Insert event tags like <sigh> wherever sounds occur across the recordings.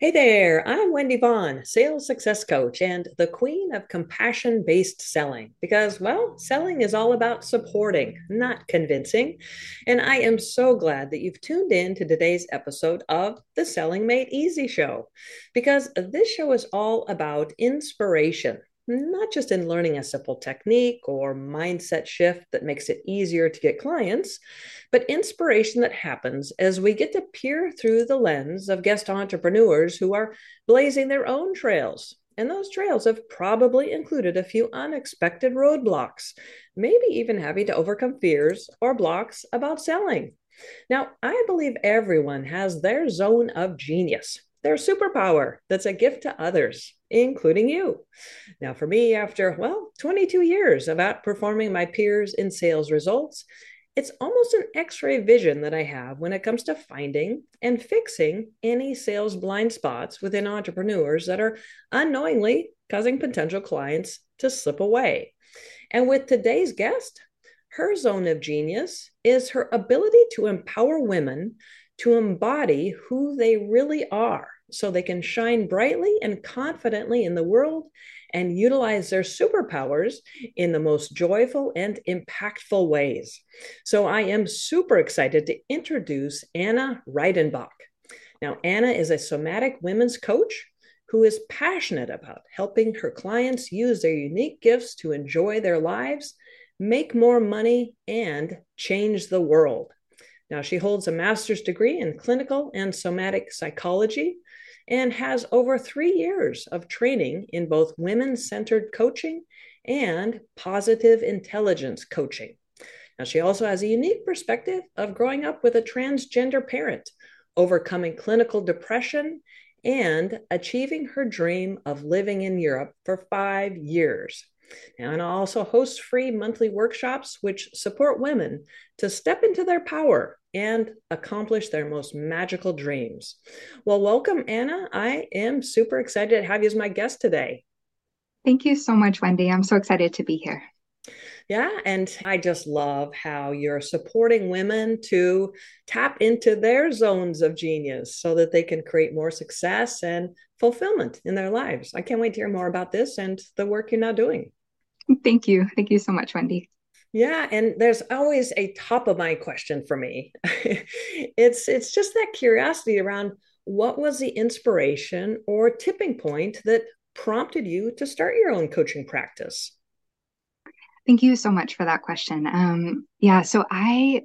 Hey there, I'm Wendy Vaughn, sales success coach and the queen of compassion based selling because, well, selling is all about supporting, not convincing. And I am so glad that you've tuned in to today's episode of the Selling Made Easy show because this show is all about inspiration not just in learning a simple technique or mindset shift that makes it easier to get clients, but inspiration that happens as we get to peer through the lens of guest entrepreneurs who are blazing their own trails. And those trails have probably included a few unexpected roadblocks, maybe even having to overcome fears or blocks about selling. Now, I believe everyone has their zone of genius their superpower that's a gift to others, including you. Now, for me, after, well, 22 years of outperforming my peers in sales results, it's almost an x ray vision that I have when it comes to finding and fixing any sales blind spots within entrepreneurs that are unknowingly causing potential clients to slip away. And with today's guest, her zone of genius is her ability to empower women to embody who they really are so they can shine brightly and confidently in the world and utilize their superpowers in the most joyful and impactful ways. So I am super excited to introduce Anna Reidenbach. Now, Anna is a somatic women's coach who is passionate about helping her clients use their unique gifts to enjoy their lives, make more money, and change the world. Now, she holds a master's degree in clinical and somatic psychology and has over three years of training in both women centered coaching and positive intelligence coaching. Now, she also has a unique perspective of growing up with a transgender parent, overcoming clinical depression, and achieving her dream of living in Europe for five years. And I also host free monthly workshops which support women to step into their power and accomplish their most magical dreams. Well, welcome, Anna. I am super excited to have you as my guest today. Thank you so much, Wendy. I'm so excited to be here. Yeah, and I just love how you're supporting women to tap into their zones of genius so that they can create more success and fulfillment in their lives. I can't wait to hear more about this and the work you're now doing. <laughs> Thank you. Thank you so much, Wendy. Yeah, and there's always a top of mind question for me. <laughs> it's it's just that curiosity around what was the inspiration or tipping point that prompted you to start your own coaching practice? Thank you so much for that question. Um, yeah, so I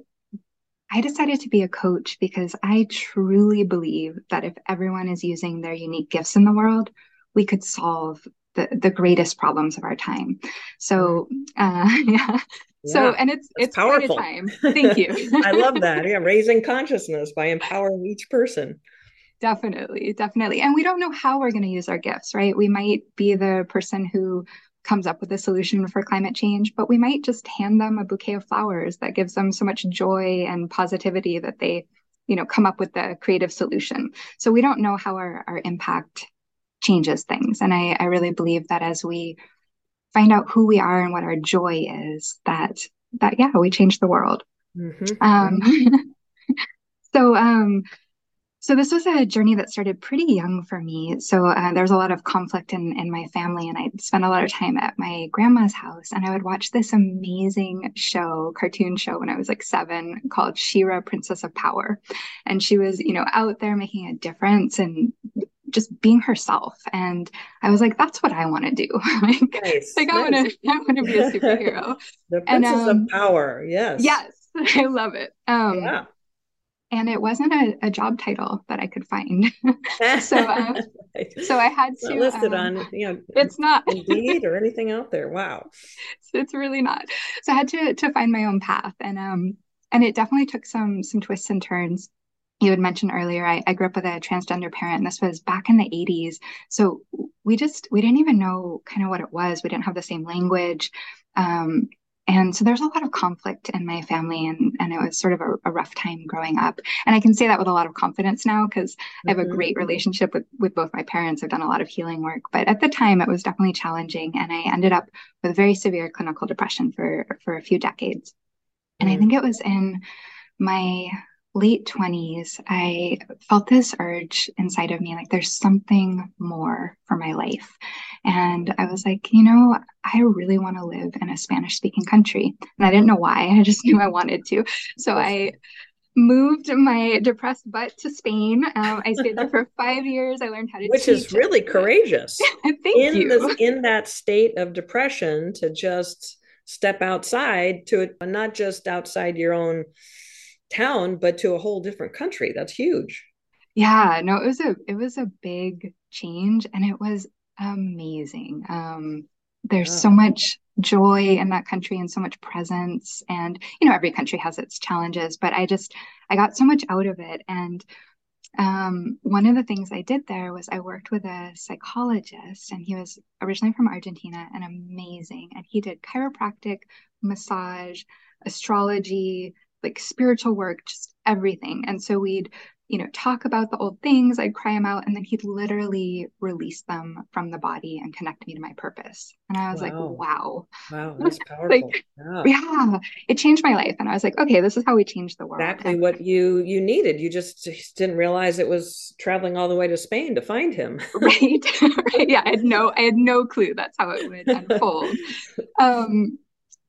I decided to be a coach because I truly believe that if everyone is using their unique gifts in the world, we could solve the, the greatest problems of our time. So uh, yeah. <laughs> Yeah, so and it's it's powerful time. Thank you. <laughs> I love that. <laughs> Yeah, raising consciousness by empowering each person. Definitely, definitely. And we don't know how we're going to use our gifts, right? We might be the person who comes up with a solution for climate change, but we might just hand them a bouquet of flowers that gives them so much joy and positivity that they, you know, come up with the creative solution. So we don't know how our, our impact changes things. And I, I really believe that as we find out who we are and what our joy is, that that yeah, we change the world. Mm-hmm. Um, <laughs> so um, so this was a journey that started pretty young for me. So uh, there was a lot of conflict in in my family, and I spent a lot of time at my grandma's house, and I would watch this amazing show, cartoon show, when I was like seven, called She-Ra, Princess of Power, and she was you know out there making a difference and just being herself. And I was like, that's what I want to do. <laughs> like, nice. like I want to, I want to be a superhero. <laughs> the princess and, um, of power. Yes. Yes. <laughs> I love it. Um, yeah. And it wasn't a, a, job title that I could find, so uh, so I had to list listed um, on you know it's not Indeed or anything out there. Wow, so it's really not. So I had to to find my own path, and um and it definitely took some some twists and turns you had mentioned earlier I, I, grew up with a transgender parent and this was back in the 80s so we just we didn't even know kind of what it was we didn't have the same language um, and so there's a lot of conflict in my family and and it was sort of a, a rough time growing up and i can say that with a lot of confidence now because mm-hmm. i have a mm-hmm. great relationship with with both my parents i've done a lot of healing work but at the time it was definitely challenging and i ended up with very severe clinical depression for for a few decades and mm-hmm. i think it was in my late 20s, I felt this urge inside of me like there's something more for my life. And I was like, you know, I really want to live in a Spanish speaking country. And I didn't know why, <laughs> I just knew I wanted to. So I moved my depressed butt to Spain. Um, I stayed there for <laughs> five years. I learned how to which is really courageous. <laughs> Thank in you. The, in that state of depression, to just step outside to not just outside your own town, but to a whole different country. That's huge. Yeah, no, it was a it was a big change, and it was amazing. Um, there's so much joy in that country and so much presence and you know every country has its challenges but i just i got so much out of it and um, one of the things i did there was i worked with a psychologist and he was originally from argentina and amazing and he did chiropractic massage astrology like spiritual work just everything and so we'd you know, talk about the old things. I'd cry them out, and then he'd literally release them from the body and connect me to my purpose. And I was wow. like, wow. Wow, <laughs> that's <laughs> powerful. like, yeah. yeah. it changed my life. And I was like, okay, this is how we change the world. Exactly and, what you you needed. You just, didn't realize it was traveling all the way to Spain to find him. <laughs> right. right. Yeah, I had no I had no clue that's how it would unfold. um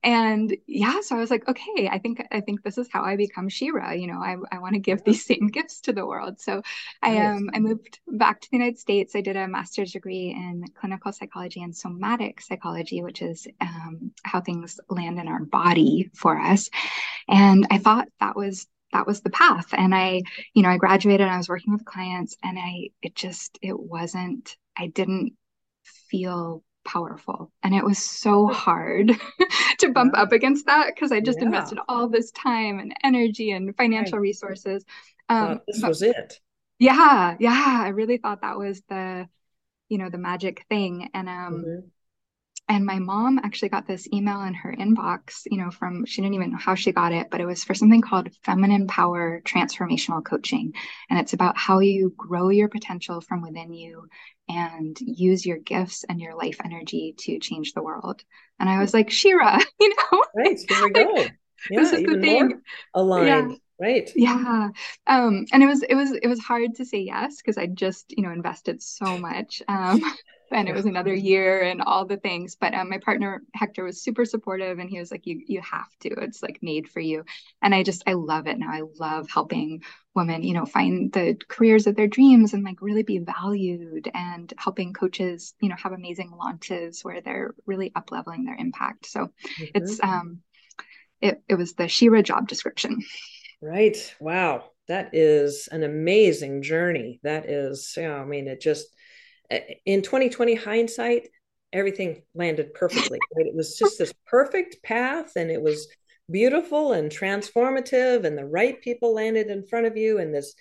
and yeah so i was like okay i think i think this is how i become She-Ra you know i, I want to give these same gifts to the world. So i um i moved back to the united states. I did a master's degree in clinical psychology and somatic psychology which is um, how things land in our body for us. And i thought that was that was the path. And i you know i graduated and i was working with clients and i it just it wasn't i didn't feel powerful. And it was so hard <laughs> to bump yeah. up against that because I just yeah. invested all this time and energy and financial right. resources. Um, this but, was it. Yeah, yeah. I really thought that was the, you know, the magic thing. And um, mm-hmm. And my mom actually got this email in her inbox, you know, from she didn't even know how she got it, but it was for something called Feminine Power Transformational Coaching. And it's about how you grow your potential from within you and use your gifts and your life energy to change the world. And I was like, She-Ra, <laughs> you know, right, here we go. Yeah, this is the thing. aligned. Yeah right yeah um and it was it was it was hard to say yes because i just you know invested so much um <laughs> and it was another year and all the things but um, my partner hector was super supportive and he was like you you have to. It's like made for you. And i just i love it now. I love helping women you know find the careers of their dreams and like really be valued and helping coaches you know have amazing launches where they're really up leveling their impact. So mm-hmm. it's um it, it was the She-Ra job description. Right. Wow. That is an amazing journey. That is yeah i mean it just in 2020 hindsight, everything landed perfectly. Right? It was just this perfect path, and it was beautiful and transformative, and the right people landed in front of you, and this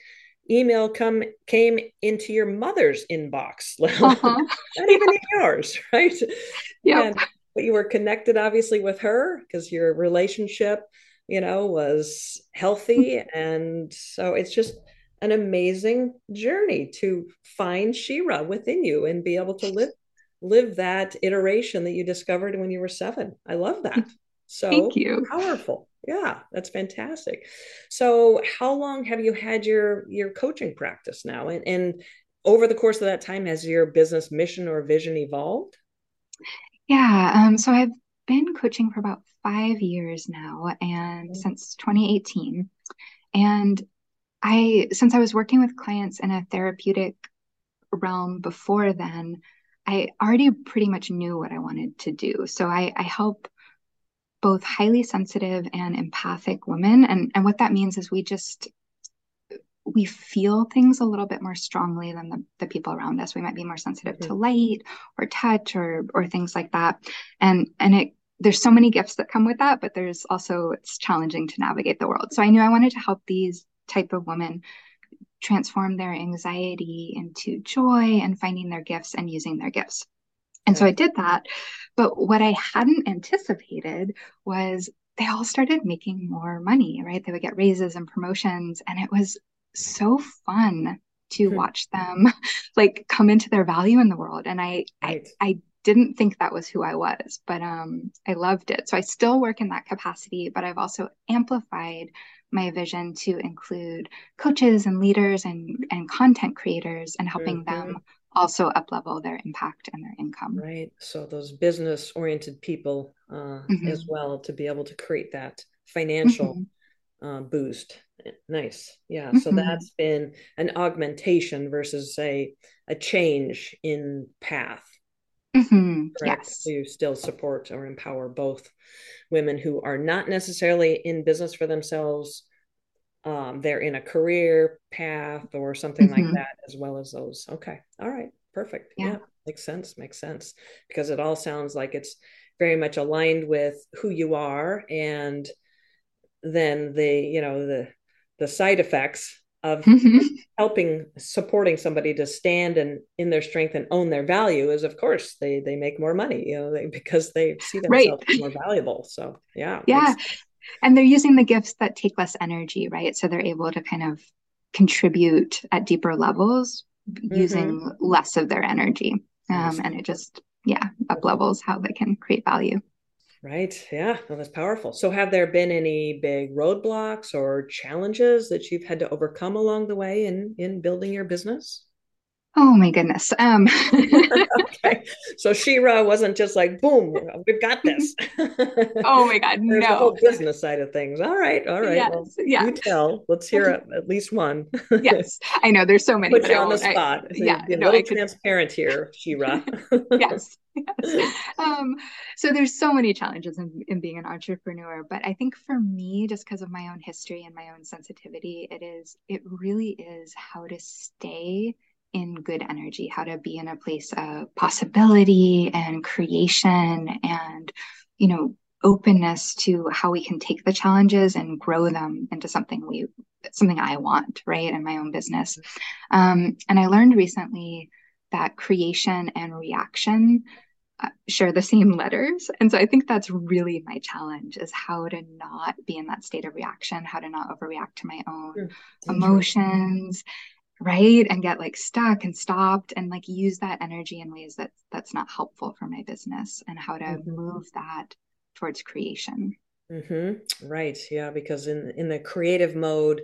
email come came into your mother's inbox, <laughs> uh-huh. not even in yours, <laughs> right? Yeah. But you were connected, obviously, with her because your relationship, you know, was healthy, and so it's just an amazing journey to find She-Ra within you and be able to live live that iteration that you discovered when you were seven. I love that. So Thank you. powerful. Yeah, that's fantastic. So how long have you had your your coaching practice now? And and over the course of that time, has your business mission or vision evolved? Yeah. Um, so I've been coaching for about five years now and mm-hmm. since 2018. And I, since I was working with clients in a therapeutic realm before then, I already pretty much knew what I wanted to do. So I, I help both highly sensitive and empathic women. And, and what that means is we just, we feel things a little bit more strongly than the, the people around us. We might be more sensitive mm-hmm. to light or touch or, or things like that. And, and it, there's so many gifts that come with that, but there's also, it's challenging to navigate the world. So I knew I wanted to help these type of woman transform their anxiety into joy and finding their gifts and using their gifts. And so I did that. But what I hadn't anticipated was they all started making more money, right? They would get raises and promotions. And it was so fun to watch them <laughs> like come into their value in the world. And I, right. I, I didn't think that was who I was, but um, I loved it. So I still work in that capacity, but I've also amplified my vision to include coaches and leaders and, and content creators and helping mm-hmm. them also up level their impact and their income. Right. So those business oriented people uh, mm-hmm. as well to be able to create that financial mm-hmm. uh, boost. Nice. Yeah. So mm-hmm. that's been an augmentation versus a a change in path. Mm-hmm. Yes. To still support or empower both women who are not necessarily in business for themselves. Um, they're in a career path or something mm-hmm. like that, as well as those. Okay. All right. Perfect. Yeah. yeah. Makes sense. Makes sense. Because it all sounds like it's very much aligned with who you are and then the, you know, the the side effects of mm-hmm. helping supporting somebody to stand and in their strength and own their value is of course they they make more money you know they, <laughs> because they see themselves right. more valuable so yeah yeah and they're using the gifts that take less energy right so they're able to kind of contribute at deeper levels mm-hmm. using less of their energy um, and it just yeah up levels how they can create value Right. Yeah. Well, that's powerful. So, have there been any big roadblocks or challenges that you've had to overcome along the way in in building your business? Oh my goodness. Um. <laughs> okay. So She-Ra wasn't just like, boom, we've got this. oh my God. <laughs> There's no. the whole business side of things. All right. All right. Yes, well, yeah. You tell. Let's hear at least one. yes. I know there's so many. Put you on the spot. I, yeah. Be a no, little transparent here, She-Ra. <laughs> yes. Yes. Um, so there's so many challenges in, in being an entrepreneur, but I think for me, just because of my own history and my own sensitivity, it is, it really is how to stay in good energy, how to be in a place of possibility and creation and, you know, openness to how we can take the challenges and grow them into something we something I want, right, in my own business. Um, and I learned recently that creation and reaction uh, share the same letters. And so i think that's really my challenge is how to not be in that state of reaction how to not overreact to my own emotions right and get like stuck and stopped and like use that energy in ways that that's not helpful for my business and how to mm-hmm. move that towards creation mm-hmm. right yeah because in in the creative mode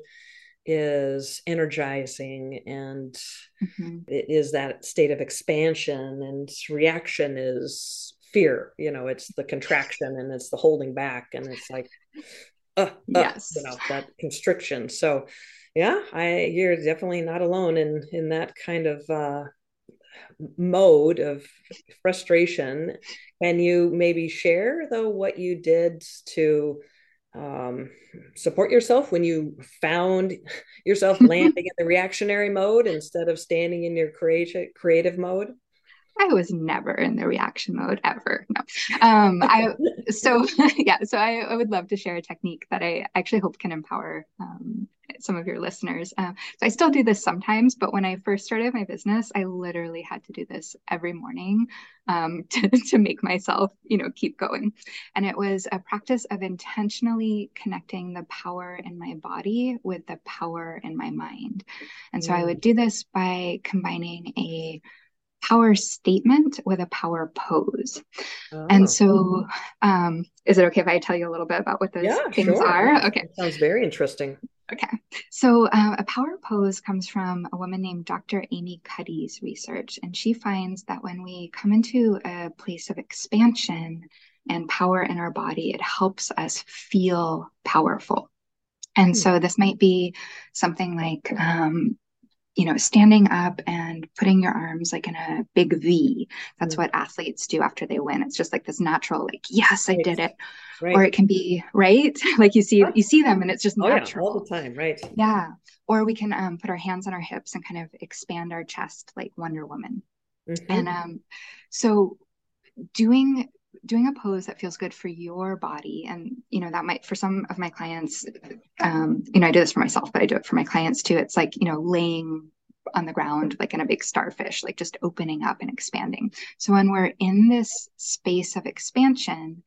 is energizing and mm-hmm. it is that state of expansion and reaction is fear you know it's the contraction and it's the holding back and it's like uh, uh, yes you know that constriction so yeah i you're definitely not alone in in that kind of uh mode of frustration. Can you maybe share though what you did to um, support yourself when you found yourself <laughs> landing in the reactionary mode instead of standing in your creative creative mode I was never in the reaction mode ever. No. Um, I <laughs> so <laughs> yeah. So I, I, would love to share a technique that I actually hope can empower um, some of your listeners. Um, so I still do this sometimes, but when I first started my business, I literally had to do this every morning um, <laughs> to, to make myself, you know, keep going. And it was a practice of intentionally connecting the power in my body with the power in my mind. And so mm. I would do this by combining a power statement with a power pose. Oh. And so, um, is it okay if I tell you a little bit about what those yeah, things sure. are? Okay. That sounds very interesting. Okay. So, uh, a power pose comes from a woman named Dr. Amy Cuddy's research. And she finds that when we come into a place of expansion and power in our body, it helps us feel powerful. And hmm. so, this might be something like um, you know, standing up and putting your arms like in a big V. That's mm-hmm. what athletes do after they win. It's just like this natural, like, yes, I did it. Right. Or it can be right, <laughs> like you see, you see them, and it's just oh, natural yeah, all the time, right? Yeah. Or we can um, put our hands on our hips and kind of expand our chest like Wonder Woman. Mm-hmm. And um, so doing doing a pose that feels good for your body. And you know that might for some of my clients um you know i do this for myself but i do it for my clients too. It's like you know laying on the ground like in a big starfish like just opening up and expanding. So when we're in this space of expansion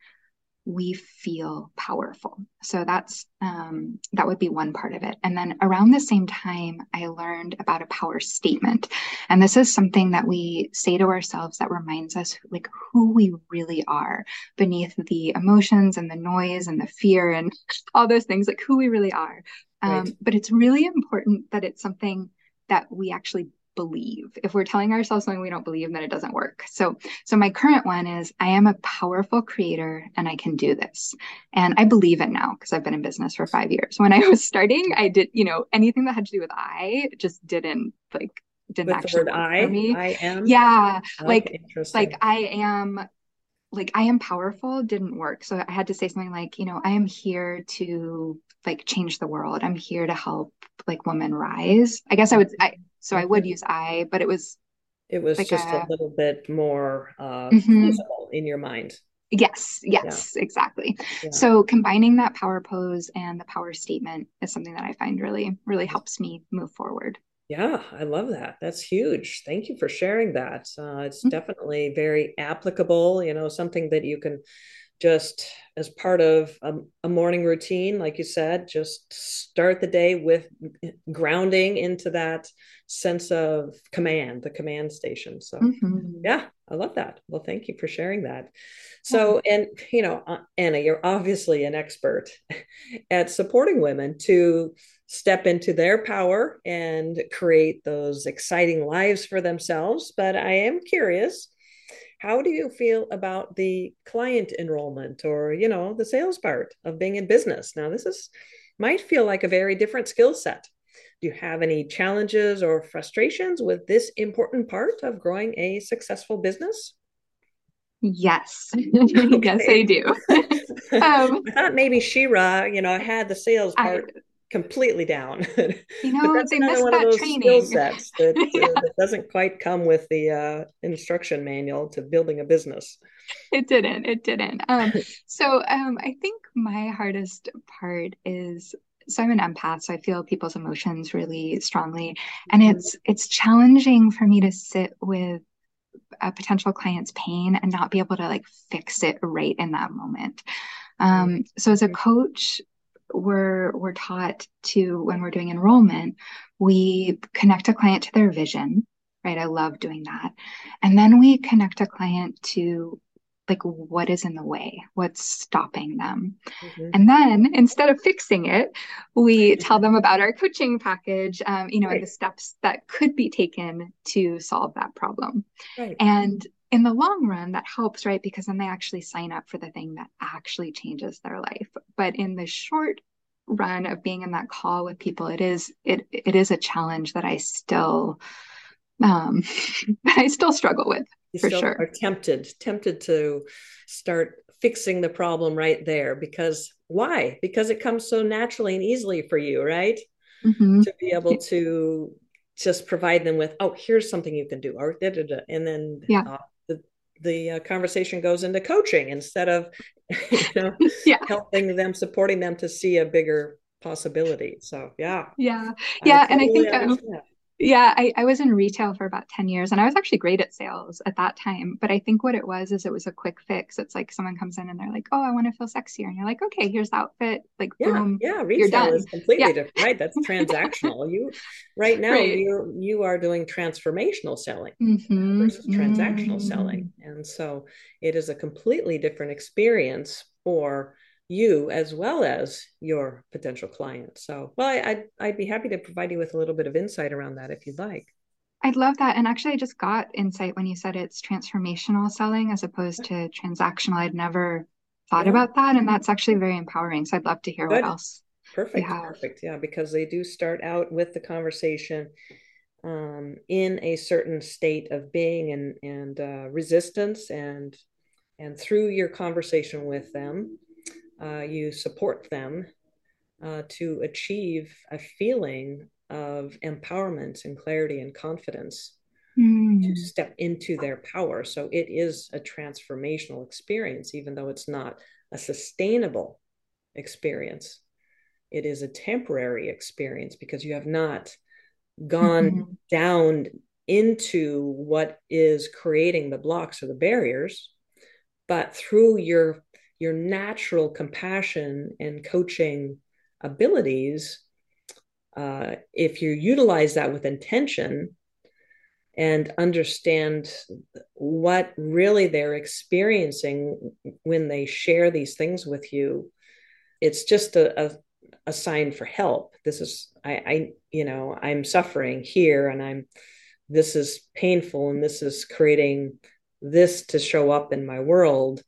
we feel powerful. So that's um, that would be one part of it. And then around the same time, I learned about a power statement, and this is something that we say to ourselves that reminds us like who we really are beneath the emotions and the noise and the fear and <laughs> all those things, like who we really are. Um, right. But it's really important that it's something that we actually believe. If we're telling ourselves something we don't believe, then it doesn't work. So, so my current one is I am a powerful creator and I can do this. And I believe it now because I've been in business for five years. When I was starting, I did, you know, anything that had to do with I just didn't like didn't with actually work I, for me. I am. Yeah. Oh, like like I am like I am powerful didn't work. So I had to say something like, you know, I am here to like change the world. I'm here to help like women rise. I guess I would I so I would use I, but it was it was like just a, a, little bit more uh mm-hmm. visible in your mind. Yes, yes, yeah. exactly. Yeah. So combining that power pose and the power statement is something that I find really, really helps me move forward. Yeah, I love that. That's huge. Thank you for sharing that. Uh, it's mm-hmm. definitely very applicable, you know, something that you can just as part of a, a, morning routine, like you said, just start the day with grounding into that sense of command, the command station. So, mm-hmm. yeah, I love that. Well, thank you for sharing that. So, and you know, uh, Anna, you're obviously an expert <laughs> at supporting women to step into their power and create those exciting lives for themselves. But I am curious how do you feel about the client enrollment or you know the sales part of being in business? Now this is might feel like a very different skill set. Do you have any challenges or frustrations with this important part of growing a successful business? Yes, <laughs> <laughs> okay. yes, I do. <laughs> um, I thought maybe She-Ra, you know, had the sales part. I, completely down. <laughs> You know, but that's they missed that training. Skill sets that, <laughs> yeah. uh, that, doesn't quite come with the uh, instruction manual to building a business. It didn't. It didn't. Um, so um, I think my hardest part is so I'm an empath, so I feel people's emotions really strongly, and mm-hmm. it's it's challenging for me to sit with a potential client's pain and not be able to like fix it right in that moment. Um, so as a coach, we're we're taught to when we're doing enrollment we connect a client to their vision right i love doing that and then we connect a client to like what is in the way what's stopping them mm-hmm. and then instead of fixing it we <laughs> tell them about our coaching package um, you know right. the steps that could be taken to solve that problem right. and in the long run that helps right because then they actually sign up for the thing that actually changes their life but in the short run of being in that call with people it is it it is a challenge that i still um <laughs> i still struggle with you for sure are tempted tempted to start fixing the problem right there because why because it comes so naturally and easily for you right mm-hmm. to be able to just provide them with oh here's something you can do or da, da, da. and then yeah. Uh, the uh, conversation goes into coaching instead of <laughs> you know <laughs> yeah. helping them supporting them to see a bigger possibility. So yeah. Yeah. Yeah I and i think um, yeah, I, I was in retail for about 10 years and I was actually great at sales at that time. But I think what it was is it was a quick fix. It's like someone comes in and they're like, Oh, I want to feel sexier. And you're like, okay, here's the outfit. Like, yeah, boom, yeah, retail you're done. is completely yeah. different, right? That's transactional. you right <laughs> now right. you you are doing transformational selling mm-hmm. versus transactional mm-hmm. selling. And so it is a completely different experience for you as well as your potential client. So, well, I, I'd, I'd be happy to provide you with a little bit of insight around that if you'd like. I'd love that. And actually, I just got insight when you said it's transformational selling as opposed to transactional. I'd never thought yeah. about that. And that's actually very empowering. So I'd love to hear Good. what else. Perfect. Perfect. Yeah. Because they do start out with the conversation um, in a certain state of being and, and uh, resistance and and through your conversation with them uh, you support them uh, to achieve a feeling of empowerment and clarity and confidence mm. to step into their power. So it is a transformational experience, even though it's not a sustainable experience. It is a temporary experience because you have not gone mm-hmm. down into what is creating the blocks or the barriers, but through your your natural compassion and coaching abilities, uh, if you utilize that with intention and understand what really they're experiencing when they share these things with you, it's just a, a, a sign for help. This is, I, I, you know, I'm suffering here and I'm, this is painful and this is creating this to show up in my world.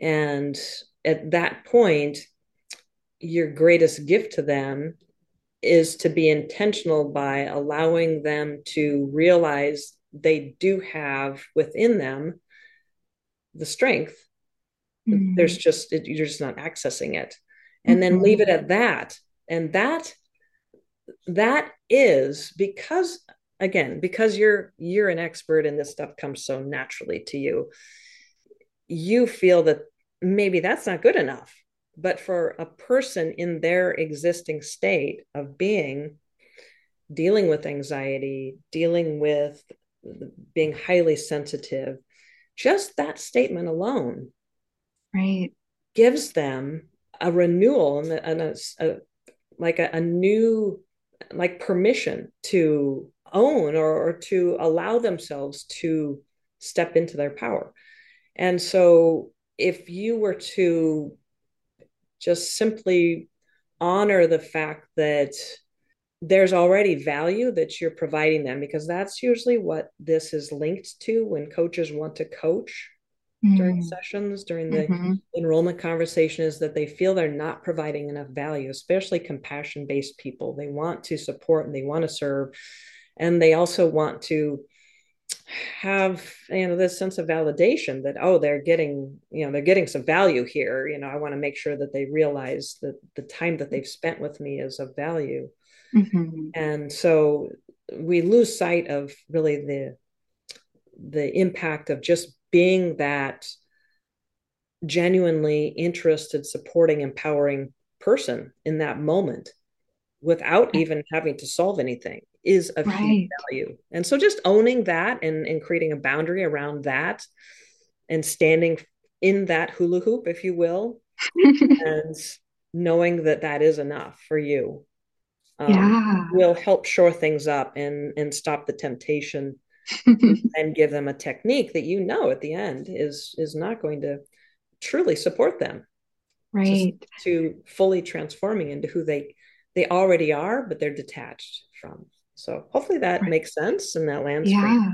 And at that point, your greatest gift to them is to be intentional by allowing them to realize they do have within them the strength. Mm-hmm. There's just, you're just not accessing it. And mm-hmm. then leave it at that. And that, that is because again because you're you're an expert and this stuff comes so naturally to you you feel that maybe that's not good enough but for a person in their existing state of being dealing with anxiety dealing with being highly sensitive just that statement alone right gives them a renewal and a, and a, a like a, a new like permission to own or, or to allow themselves to step into their power. And so if you were to just simply honor the fact that there's already value that you're providing them because that's usually what this is linked to when coaches want to coach mm. during sessions during the mm-hmm. enrollment conversation is that they feel they're not providing enough value especially compassion based people they want to support and they want to serve and they also want to have you know this sense of validation that oh they're getting you know they're getting some value here. You know i want to make sure that they realize that the time that they've spent with me is of value. Mm-hmm. and so we lose sight of really the the impact of just being that genuinely interested supporting empowering person in that moment without even having to solve anything is of right. huge value. And so just owning that and, and creating a boundary around that and standing in that hula hoop, if you will, <laughs> and knowing that that is enough for you um, yeah. will help shore things up and, and stop the temptation <laughs> and give them a technique that you know at the end is is not going to truly support them right to fully transforming into who they they already are but they're detached from so hopefully that right. makes sense and that lands. Yeah.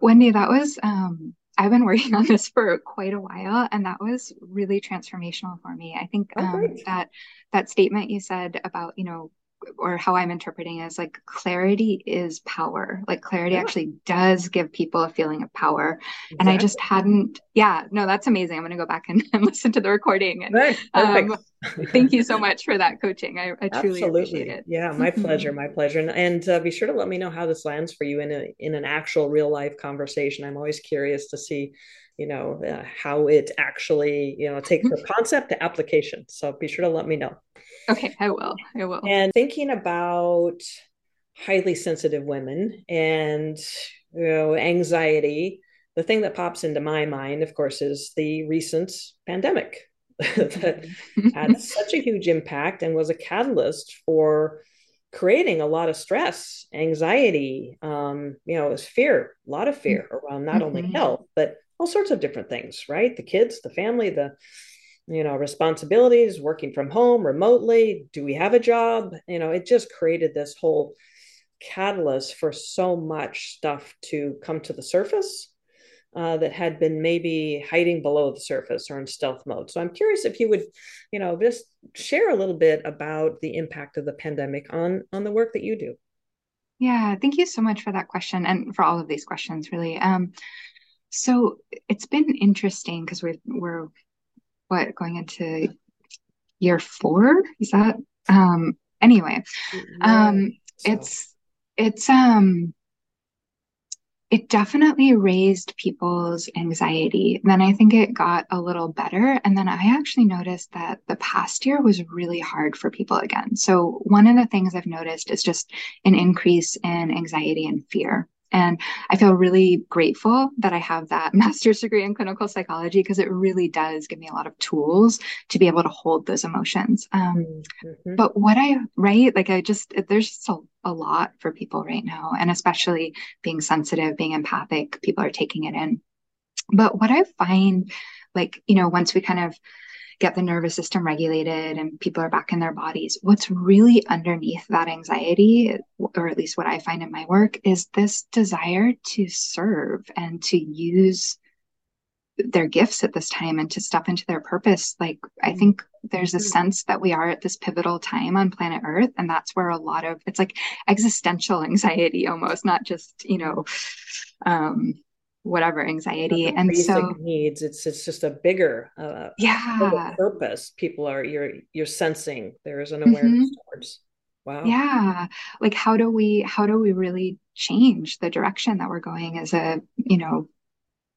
Wendy, that was um I've been <laughs> working on this for quite a while and that was really transformational for me. I think oh, um, that that statement you said about, you know, or how I'm interpreting is like clarity is power. Like clarity yeah. actually does give people a feeling of power. Exactly. And I just hadn't, yeah, no, that's amazing. I'm going to go back and, <laughs> and, listen to the recording. And right. um, thank you so much for that coaching. I, I truly Absolutely. appreciate it. Yeah, my pleasure. My pleasure. And, and uh, be sure to let me know how this lands for you in a, in an actual real life conversation. I'm always curious to see you know uh, how it actually you know takes the concept to application so be sure to let me know Okay, I will. I will. And thinking about highly sensitive women and you know anxiety, the thing that pops into my mind, of course, is the recent pandemic <laughs> that had <laughs> such a huge impact and was a catalyst for creating a lot of stress, anxiety, um, you know, it was fear, a lot of fear around not mm-hmm. only health, but all sorts of different things, right? The kids, the family, the you know responsibilities working from home remotely do we have a job? You know it just created this whole catalyst for so much stuff to come to the surface uh, that had been maybe hiding below the surface or in stealth mode. So i'm curious if you would you know just share a little bit about the impact of the pandemic on on the work that you do. Yeah thank you so much for that question and for all of these questions really. Um so it's been interesting because we're we're what going into year four is that um anyway um so. it's it's um it definitely raised people's anxiety. Then I think it got a little better. And then I actually noticed that the past year was really hard for people again. So, one of the things I've noticed is just an increase in anxiety and fear. And I feel really grateful that I have that <laughs> master's degree in clinical psychology because it really does give me a lot of tools to be able to hold those emotions. Um, mm-hmm. But what I, right, like I just, there's just a, a lot for people right now. And especially being sensitive, being empathic, people are taking it in. But what I find, like, you know, once we kind of, get the nervous system regulated and people are back in their bodies. What's really underneath that anxiety, or at least what I find in my work, is this desire to serve and to use their gifts at this time and to step into their purpose. Like, I mm-hmm. think there's a mm-hmm. sense that we are at this pivotal time on planet Earth. And that's where a lot of it's like existential anxiety almost, not just, you know, um, whatever anxiety and so needs it's it's just a bigger uh yeah. bigger purpose. People are you're you're sensing there is an awareness mm-hmm. towards wow. Yeah like how do we how do we really change the direction that we're going as a you know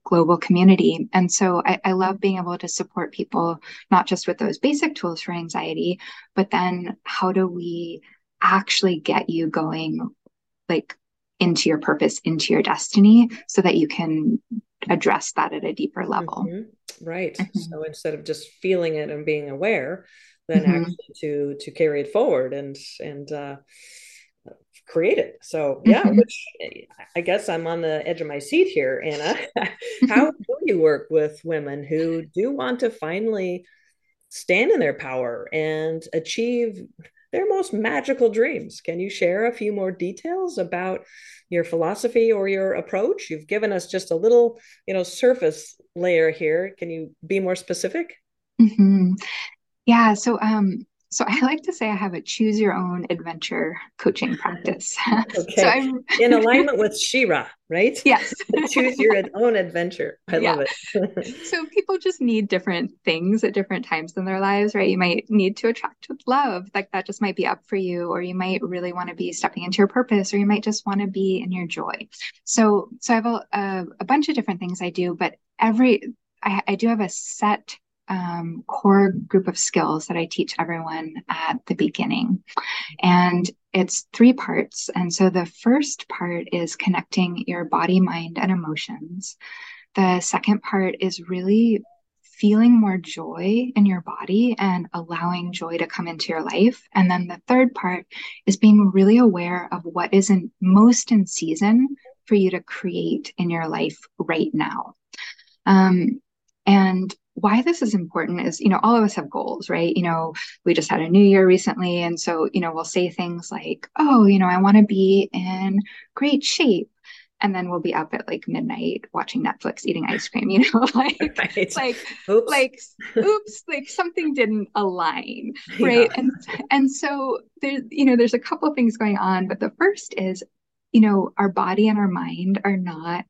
global community? And so I, I love being able to support people not just with those basic tools for anxiety but then how do we actually get you going like into your purpose, into your destiny, so that you can address that at a deeper level. Mm-hmm. Right. Mm-hmm. So instead of just feeling it and being aware, then mm-hmm. actually to to carry it forward and and uh, create it. So yeah, mm-hmm. which I guess I'm on the edge of my seat here, Anna. <laughs> How <laughs> do you work with women who do want to finally stand in their power and achieve their most magical dreams. Can you share a few more details about your philosophy or your approach? You've given us just a little, you know, surface layer here. Can you be more specific? Mm-hmm. Yeah. So, um, so I like to say I have a choose your own adventure coaching practice. <laughs> okay. so I'm in <laughs> alignment with She-Ra, right? Yes. <laughs> choose your own adventure. I yeah. love it. so people just need different things at different times in their lives, right? You might need to attract with love, like that just might be up for you, or you might really want to be stepping into your purpose, or you might just want to be in your joy. So, so I have a, a, a bunch of different things I do, but every I, I do have a set um, core group of skills that I teach everyone at the beginning. And it's three parts. And so the first part is connecting your body, mind, and emotions. The second part is really feeling more joy in your body and allowing joy to come into your life. And then the third part is being really aware of what is in most in season for you to create in your life right now. Um, and why this is important is, you know, all of us have goals, right? You know, we just had a new year recently. And so, you know, we'll say things like, oh, you know, I want to be in great shape. And then we'll be up at like midnight watching Netflix, eating ice cream, you know, <laughs> like, <laughs> right. like, oops. like, oops, like something didn't align. <laughs> Right. Yeah. And, and so there's, you know, there's a couple of things going on, but the first is, you know, our body and our mind are not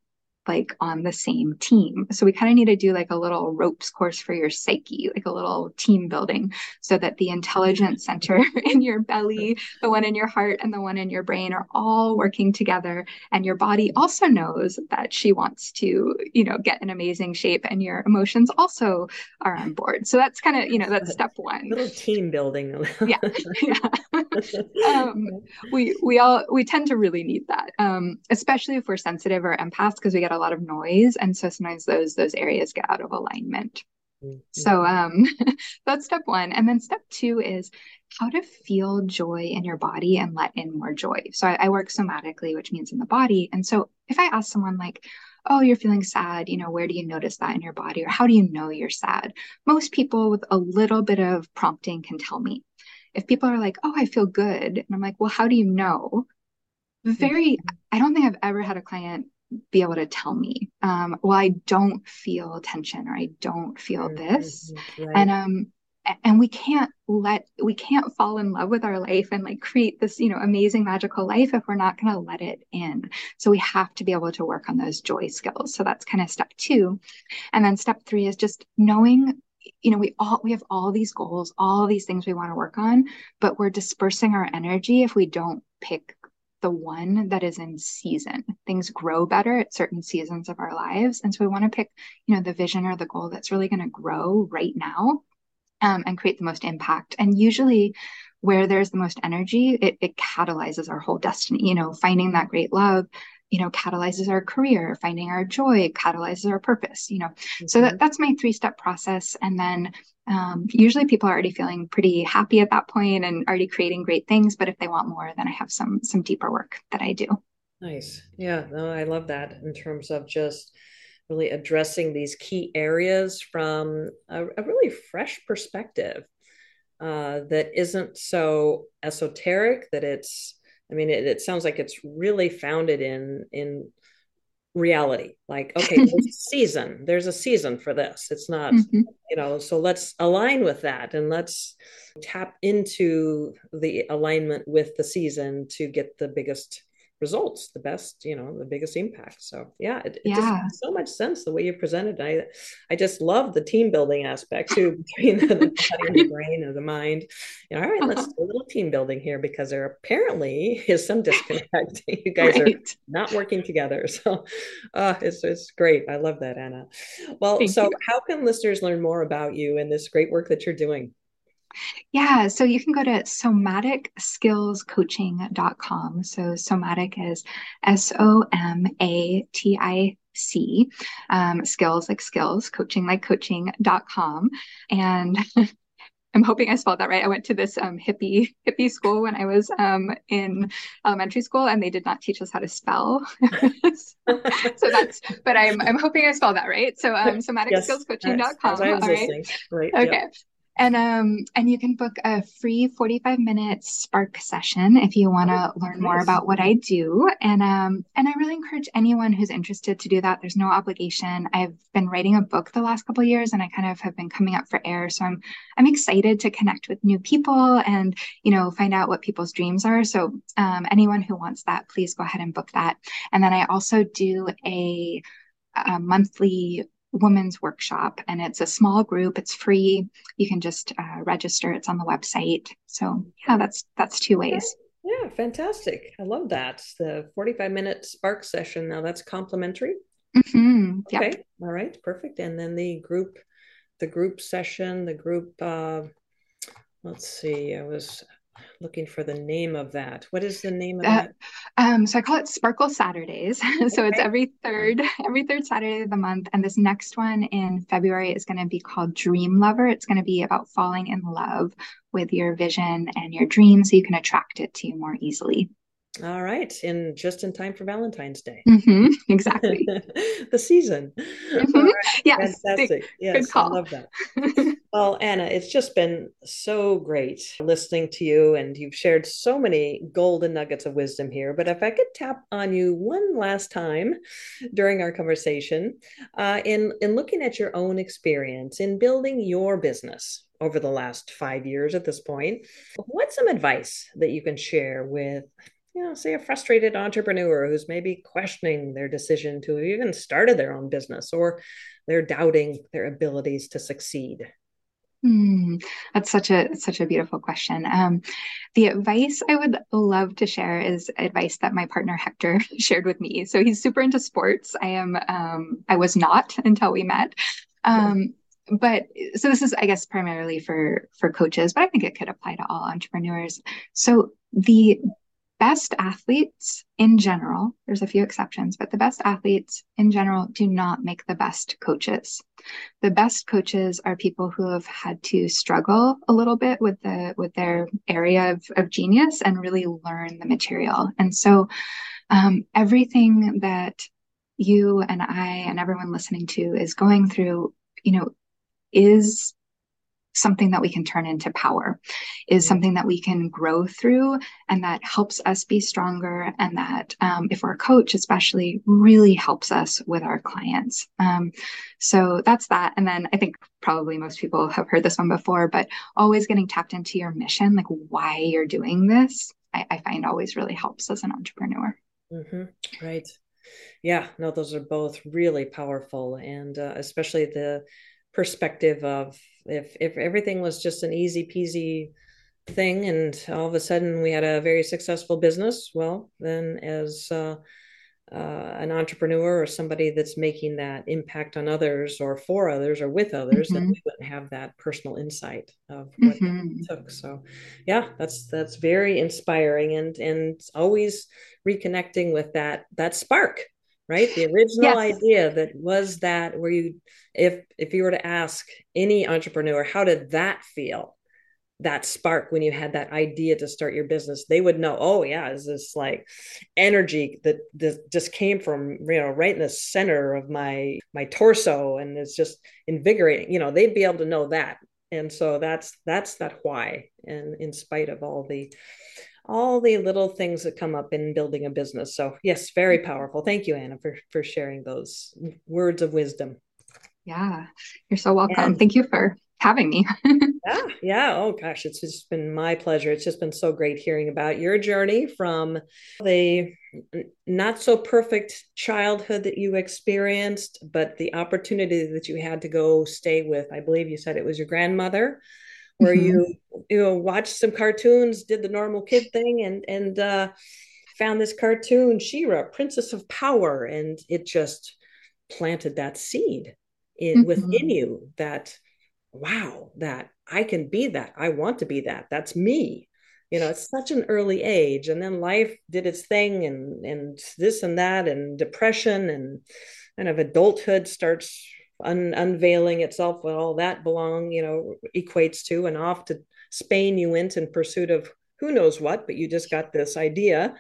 like on the same team. So we kind of need to do like a little ropes course for your psyche, like a little team building so that the intelligence center <laughs> in your belly, the one in your heart and the one in your brain are all working together and your body also knows that she wants to, you know, get an amazing shape and your emotions also are on board. So that's kind of, you know, that's step 1. Little team building. <laughs> yeah. yeah. um, we we all we tend to really need that. Um, especially if we're sensitive or empaths because we get a lot of noise and so sometimes those those areas get out of alignment. Mm-hmm. so um <laughs> that's step one. And then step two is how to feel joy in your body and let in more joy. So I, I work somatically which means in the body. And so if i ask someone like oh you're feeling sad you know where do you notice that in your body? or how do you know you're sad? most people with a little bit of prompting can tell me. If people are like oh i feel good and i'm like well how do you know? Very mm-hmm. i don't think i've ever had a client be able to tell me um well i don't feel tension or i don't feel mm-hmm. this right. and um and we can't let we can't fall in love with our life and like create this you know amazing magical life if we're not going to let it in so we have to be able to work on those joy skills so that's kind of step two and then step three is just knowing you know we all we have all these goals all these things we want to work on but we're dispersing our energy if we don't pick the one that is in season. Things grow better at certain seasons of our lives. And so we want to pick, you know, the vision or the goal that's really going to grow right now um, and create the most impact. And usually where there's the most energy, it, it catalyzes our whole destiny, you know, finding that great love you know catalyzes our career finding our joy catalyzes our purpose you know mm-hmm. so that, that's my three step process and then um, usually people are already feeling pretty happy at that point and already creating great things but if they want more then i have some some deeper work that i do. Nice. Yeah no i love that in terms of just really addressing these key areas from a, a really fresh perspective uh, that isn't so esoteric that it's i mean it, it sounds like it's really founded in in reality. Like okay <laughs> there's a season. There's a season for this. It's not mm-hmm. you know so let's align with that and let's tap into the alignment with the season to get the biggest results the best you know the biggest impact. So yeah it, it yeah. just makes so much sense the way you presented. I i just love the team building aspect too <laughs> between the, body and the brain and the mind. You know all right let's <laughs> do a little team building here because there apparently is some disconnect. <laughs> You guys right. are not working together. So uh it's it's great. I love that anna. Well Thank so you. how can listeners learn more about you and this great work that you're doing yeah, so you can go to somaticskillscoaching.com. So somatic is S O M A T I C, um, skills like skills, coaching like coaching.com. And <laughs> I'm hoping I spelled that right. I went to this um, hippie hippie school when I was um, in elementary school, and they did not teach us how to spell. <laughs> so, that's, but I'm I'm hoping I spelled that right. So um, somaticsskillscoaching.com. <laughs> Yes, All right. Right. Okay. Yep. And um, and you can book a free 45 minute spark session if you want to oh, learn nice. more about what I do. And um, and I really encourage anyone who's interested to do that. There's no obligation. I've been writing a book the last couple years, and I kind of have been coming up for air. So I'm I'm excited to connect with new people and you know find out what people's dreams are. So um, anyone who wants that, please go ahead and book that. And then I also do a, a monthly women's workshop and it's a small group. It's free. You can just uh, register. It's on the website. So yeah that's that's two ways. Yeah fantastic. I love that. The 45 minute spark session. Now that's complimentary. Mm-hmm. okay. Yep. all right. Perfect. And then the group the group session the group uh let's see. I was looking for the name of that. What is the name of uh, that? Um, so I call it Sparkle Saturdays. <laughs> so it's every third every third Saturday of the month, and this next one in February is going to be called Dream Lover. It's going to be about falling in love with your vision and your dreams, so you can attract it to you more easily. All right, and just in time for Valentine's Day. Mm-hmm, <laughs> exactly. the season. Mm-hmm. Right. Yes, fantastic. Yes, good call. I love that. <laughs> well, Anna, it's just been so great listening to you, and you've shared so many golden nuggets of wisdom here. But if I could tap on you one last time during our conversation, uh, in in looking at your own experience in building your business over the last five years at this point, what's some advice that you can share with you know, say a frustrated entrepreneur who's maybe questioning their decision to have even started their own business or they're doubting their abilities to succeed? Hmm, that's such a such a beautiful question. Um, the advice I would love to share is advice that my partner Hector <laughs> shared with me. So he's super into sports. I am. Um, I was not <laughs> until we met. Um, but so this is, I guess, primarily for for coaches, but I think it could apply to all entrepreneurs. So the best athletes in general, there's a few exceptions, but the best athletes in general do not make the best coaches. The best coaches are people who have had to struggle a little bit with the with their area of, of genius and really learn the material. And so um, everything that you and I and everyone listening to is going through, you know, is something that we can turn into power, is something that we can grow through and that helps us be stronger. And that, um, if we're a coach, especially, really helps us with our clients. Um, so that's that. And then I think probably most people have heard this one before, but always getting tapped into your mission, like why you're doing this, I, I find always really helps as an entrepreneur. Mm-hmm. Right. Yeah, no, those are both really powerful. And uh, especially the, perspective of if if everything was just an easy peasy thing and all of a sudden we had a very successful business well then as uh, uh, an entrepreneur or somebody that's making that impact on others or for others or with others, mm-hmm. then we wouldn't have that personal insight of what mm-hmm. took. So, yeah, that's that's very inspiring and and always reconnecting with that that spark, right? The original yes. idea that was that where you, if if you were to ask any entrepreneur, how did that feel? that spark when you had that idea to start your business they would know oh yeah is this like energy that this just came from you know right in the center of my my torso and it's just invigorating you know they'd be able to know that and so that's that's that why and in spite of all the all the little things that come up in building a business so yes very mm-hmm. powerful thank you anna for for sharing those words of wisdom yeah you're so welcome and, thank you for having me. <laughs> yeah, yeah. Oh gosh, it's just been my pleasure. It's just been so great hearing about your journey from the not so perfect childhood that you experienced, but the opportunity that you had to go stay with. I believe you said it was your grandmother, where mm-hmm. you you know watched some cartoons, did the normal kid thing, and and uh, found this cartoon, She-Ra, Princess of Power, and it just planted that seed in, mm-hmm. within you that wow, that I can be that. I want to be that. That's me. You know, it's such an early age. And then life did its thing and and this and that and depression and kind of adulthood starts un- unveiling itself what all that belong, you know, equates to. And off to Spain you went in pursuit of who knows what, but you just got this idea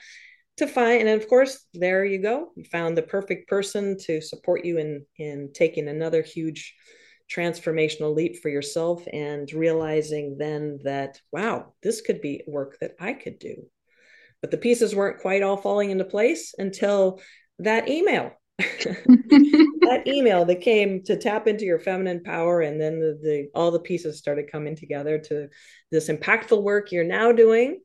to find and of course there you go you found the perfect person to support you in in taking another huge transformational leap for yourself and realizing then that, wow, this could be work that I could do. But the pieces weren't quite all falling into place until that email. <laughs> that email that came to tap into your feminine power and then the, the all the pieces started coming together to this impactful work you're now doing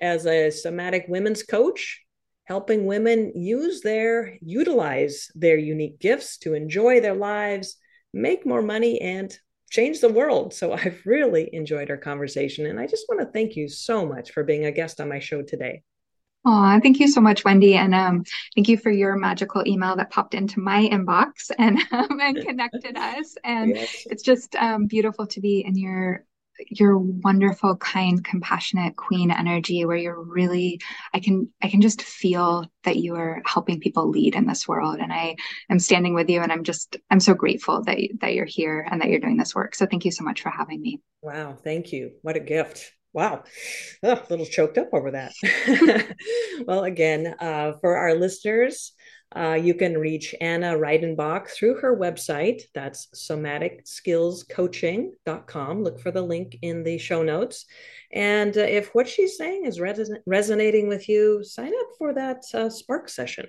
as a somatic women's coach helping women use their utilize their unique gifts to enjoy their lives make more money and change the world. So I've really enjoyed our conversation. And I just want to thank you so much for being a guest on my show today. Oh, thank you so much, Wendy, and um, thank you for your magical email that popped into my inbox and <laughs> um, and connected us. And yes. it's just um, beautiful to be in your your wonderful kind compassionate queen energy where you're really i can i can just feel that you are helping people lead in this world. And i am standing with you and i'm just i'm so grateful that that you're here and that you're doing this work. So thank you so much for having me. Wow. Thank you. What a gift Wow, oh, a little choked up over that. <laughs> <laughs> well, again, uh, for our listeners, uh, you can reach Anna Reidenbach through her website. That's somaticskillscoaching.com. Look for the link in the show notes. And uh, if what she's saying is res- resonating with you, sign up for that uh, Spark session.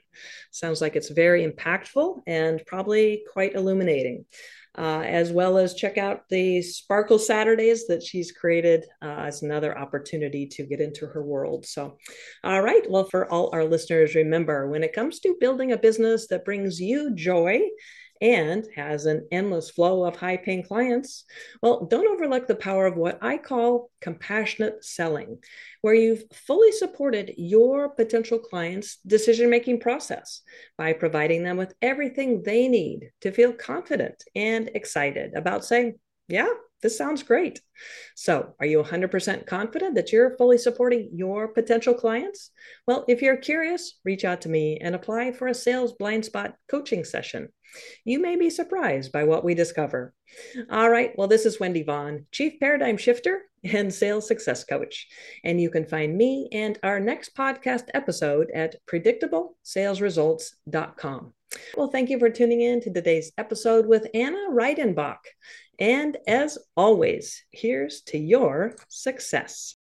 Sounds like it's very impactful and probably quite illuminating uh, as well as check out the Sparkle Saturdays that she's created uh, as another opportunity to get into her world. So, all right. Well, for all our listeners, remember when it comes to building a business that brings you joy, and has an endless flow of high paying clients, well, don't overlook the power of what I call compassionate selling, where you've fully supported your potential clients' decision making process by providing them with everything they need to feel confident and excited about saying, Yeah, this sounds great. So, are you 100% confident that you're fully supporting your potential clients? Well, if you're curious, reach out to me and apply for a sales blind spot coaching session. You may be surprised by what we discover. All right, well, this is Wendy Vaughn, Chief Paradigm Shifter and Sales Success Coach. And you can find me and our next podcast episode at predictablesalesresults.com. Well, thank you for tuning in to today's episode with Anna Reidenbach. And as always, here's to your success.